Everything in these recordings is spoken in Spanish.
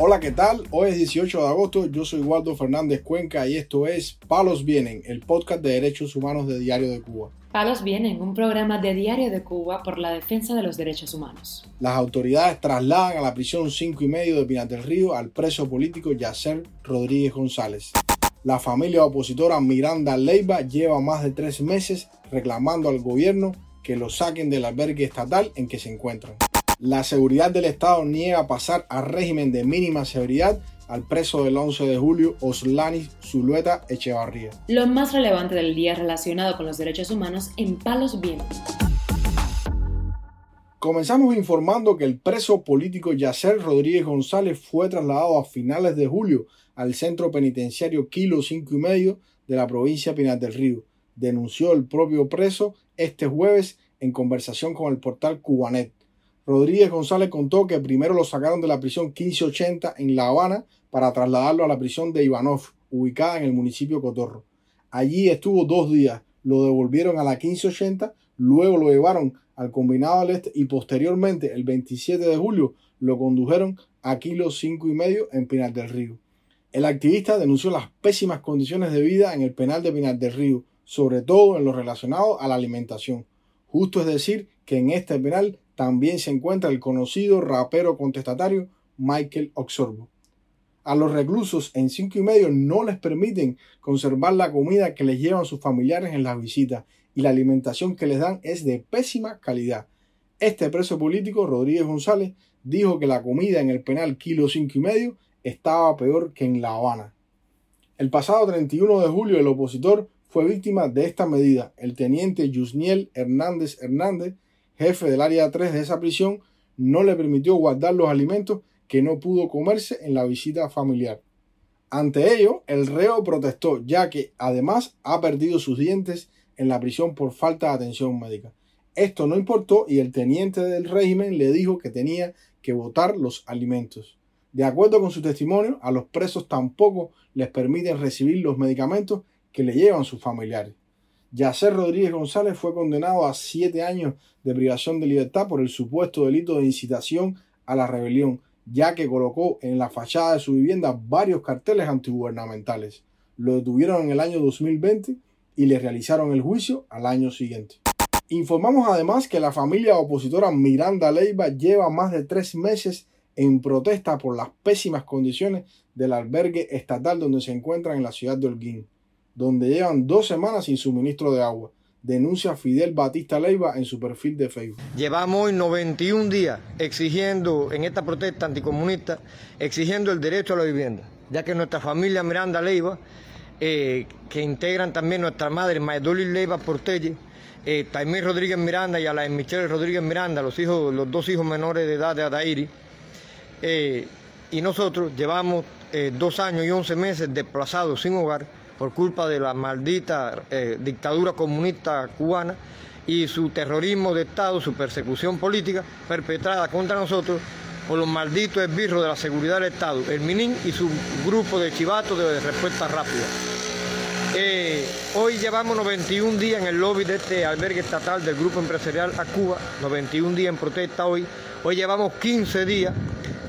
Hola, ¿qué tal? Hoy es 18 de agosto, yo soy Waldo Fernández Cuenca y esto es Palos Vienen, el podcast de derechos humanos de Diario de Cuba. Palos Vienen, un programa de Diario de Cuba por la defensa de los derechos humanos. Las autoridades trasladan a la prisión 5 y medio de Pinar del Río al preso político Yacer Rodríguez González. La familia opositora Miranda Leiva lleva más de tres meses reclamando al gobierno que lo saquen del albergue estatal en que se encuentran. La seguridad del Estado niega pasar a régimen de mínima severidad al preso del 11 de julio Oslani Zulueta Echevarría. Lo más relevante del día relacionado con los derechos humanos en Palos Vientos. Comenzamos informando que el preso político Yacer Rodríguez González fue trasladado a finales de julio al centro penitenciario Kilo 5 y medio de la provincia Pinar del Río. Denunció el propio preso este jueves en conversación con el portal Cubanet. Rodríguez González contó que primero lo sacaron de la prisión 1580 en La Habana para trasladarlo a la prisión de Ivanov, ubicada en el municipio Cotorro. Allí estuvo dos días, lo devolvieron a la 1580, luego lo llevaron al Combinado del Este y posteriormente, el 27 de julio, lo condujeron a Kilo 5 y medio en Pinar del Río. El activista denunció las pésimas condiciones de vida en el penal de Pinar del Río, sobre todo en lo relacionado a la alimentación. Justo es decir que en este penal también se encuentra el conocido rapero contestatario Michael Oxorbo. A los reclusos en cinco y medio no les permiten conservar la comida que les llevan sus familiares en las visitas y la alimentación que les dan es de pésima calidad. Este preso político, Rodríguez González, dijo que la comida en el penal Kilo cinco y medio estaba peor que en La Habana. El pasado 31 de julio el opositor fue víctima de esta medida. El teniente Yusniel Hernández Hernández jefe del área 3 de esa prisión, no le permitió guardar los alimentos que no pudo comerse en la visita familiar. Ante ello, el reo protestó, ya que además ha perdido sus dientes en la prisión por falta de atención médica. Esto no importó y el teniente del régimen le dijo que tenía que votar los alimentos. De acuerdo con su testimonio, a los presos tampoco les permiten recibir los medicamentos que le llevan sus familiares. Yacer Rodríguez González fue condenado a siete años de privación de libertad por el supuesto delito de incitación a la rebelión, ya que colocó en la fachada de su vivienda varios carteles antigubernamentales. Lo detuvieron en el año 2020 y le realizaron el juicio al año siguiente. Informamos además que la familia opositora Miranda Leiva lleva más de tres meses en protesta por las pésimas condiciones del albergue estatal donde se encuentra en la ciudad de Holguín donde llevan dos semanas sin suministro de agua. Denuncia Fidel Batista Leiva en su perfil de Facebook. Llevamos hoy 91 días exigiendo, en esta protesta anticomunista, exigiendo el derecho a la vivienda, ya que nuestra familia Miranda Leiva, eh, que integran también nuestra madre Maedoli Leiva Portelle, eh, Rodríguez Miranda y a la Michelle Rodríguez Miranda, los, hijos, los dos hijos menores de edad de Adairi, eh, y nosotros llevamos eh, dos años y once meses desplazados sin hogar por culpa de la maldita eh, dictadura comunista cubana y su terrorismo de Estado, su persecución política perpetrada contra nosotros por los malditos esbirros de la seguridad del Estado, el MININ y su grupo de chivatos de respuesta rápida. Eh, hoy llevamos 91 días en el lobby de este albergue estatal del Grupo Empresarial a Cuba, 91 días en protesta hoy. Hoy llevamos 15 días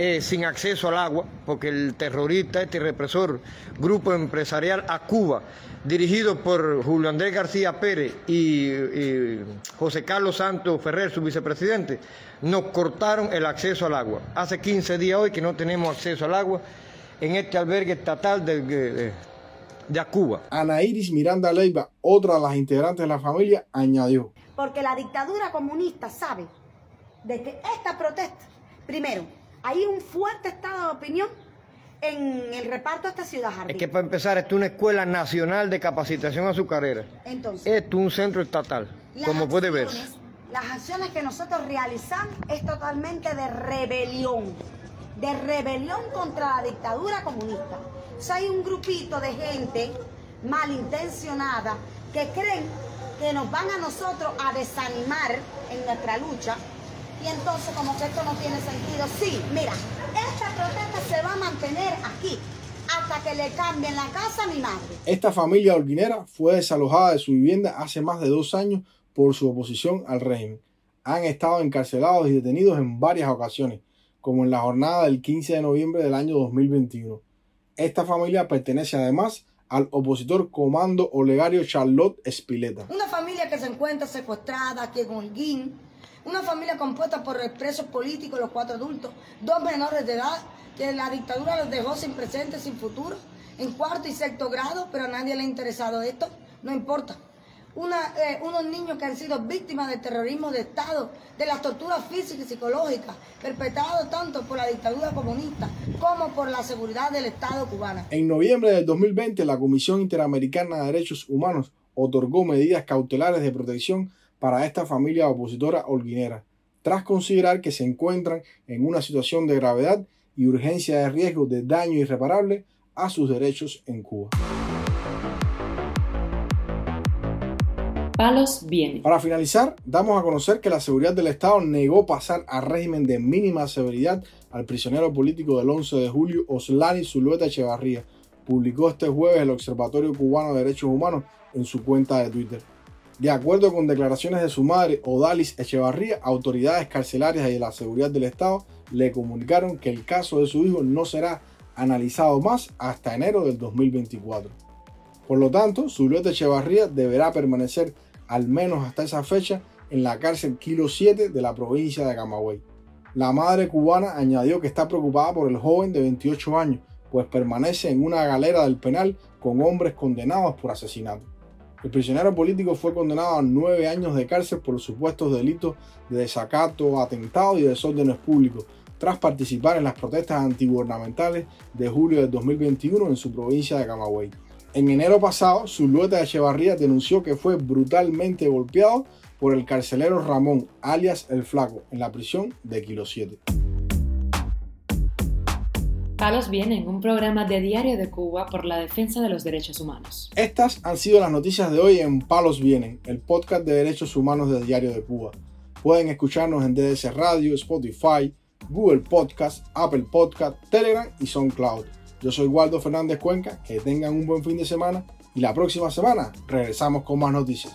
eh, sin acceso al agua, porque el terrorista, este represor, Grupo Empresarial a Cuba, dirigido por Julio Andrés García Pérez y, José Carlos Santos Ferrer, su vicepresidente, nos cortaron el acceso al agua. Hace 15 días hoy que no tenemos acceso al agua en este albergue estatal de, de, Cuba. Ana Iris Miranda Leiva, otra de las integrantes de la familia, añadió. Porque la dictadura comunista sabe de que esta protesta, primero, hay un fuerte estado de opinión en el reparto de esta ciudad Es que para empezar, esto es una escuela nacional de capacitación azucarera. Entonces, esto es un centro estatal, como puede ver. Las acciones que nosotros realizamos es totalmente de rebelión, de rebelión contra la dictadura comunista. O sea, hay un grupito de gente malintencionada que creen que nos van a nosotros a desanimar en nuestra lucha y entonces como que esto no tiene sentido. Sí, mira, esta protesta se va a mantener aquí hasta que le cambien la casa a mi madre. Esta familia holguinera fue desalojada de su vivienda hace más de dos años por su oposición al régimen. Han estado encarcelados y detenidos en varias ocasiones. como en la jornada del 15 de noviembre del año 2021. Esta familia pertenece además al opositor Comando Olegario Charlotte Espileta. Una familia que se encuentra secuestrada aquí en Holguín, una familia compuesta por expresos políticos, los cuatro adultos, dos menores de edad, que la dictadura los dejó sin presente, sin futuro, en cuarto y sexto grado, pero a nadie le ha interesado esto, no importa. Eh, unos niños que han sido víctimas del terrorismo de Estado, de las torturas físicas y psicológicas, perpetradas tanto por la dictadura comunista como por la seguridad del Estado cubano. En noviembre del 2020, la Comisión Interamericana de Derechos Humanos otorgó medidas cautelares de protección para esta familia opositora holguinera, tras considerar que se encuentran en una situación de gravedad y urgencia de riesgo de daño irreparable a sus derechos en Cuba. Palos viene. Para finalizar, damos a conocer que la seguridad del Estado negó pasar a régimen de mínima severidad al prisionero político del 11 de julio, Oslani Zulueta Echevarría. Publicó este jueves el Observatorio Cubano de Derechos Humanos en su cuenta de Twitter. De acuerdo con declaraciones de su madre, Odalis Echevarría, autoridades carcelarias y de la seguridad del Estado le comunicaron que el caso de su hijo no será analizado más hasta enero del 2024. Por lo tanto, Zulueta Echevarría deberá permanecer al menos hasta esa fecha, en la cárcel Kilo 7 de la provincia de Camagüey. La madre cubana añadió que está preocupada por el joven de 28 años, pues permanece en una galera del penal con hombres condenados por asesinato. El prisionero político fue condenado a nueve años de cárcel por supuestos delitos de desacato, atentado y desórdenes públicos, tras participar en las protestas antigubernamentales de julio de 2021 en su provincia de Camagüey. En enero pasado, Zulueta de Echevarría denunció que fue brutalmente golpeado por el carcelero Ramón, alias El Flaco, en la prisión de Kilo 7. Palos Vienen, un programa de Diario de Cuba por la defensa de los derechos humanos. Estas han sido las noticias de hoy en Palos Vienen, el podcast de derechos humanos de Diario de Cuba. Pueden escucharnos en DDS Radio, Spotify, Google Podcast, Apple Podcast, Telegram y SoundCloud. Yo soy Waldo Fernández Cuenca, que tengan un buen fin de semana y la próxima semana regresamos con más noticias.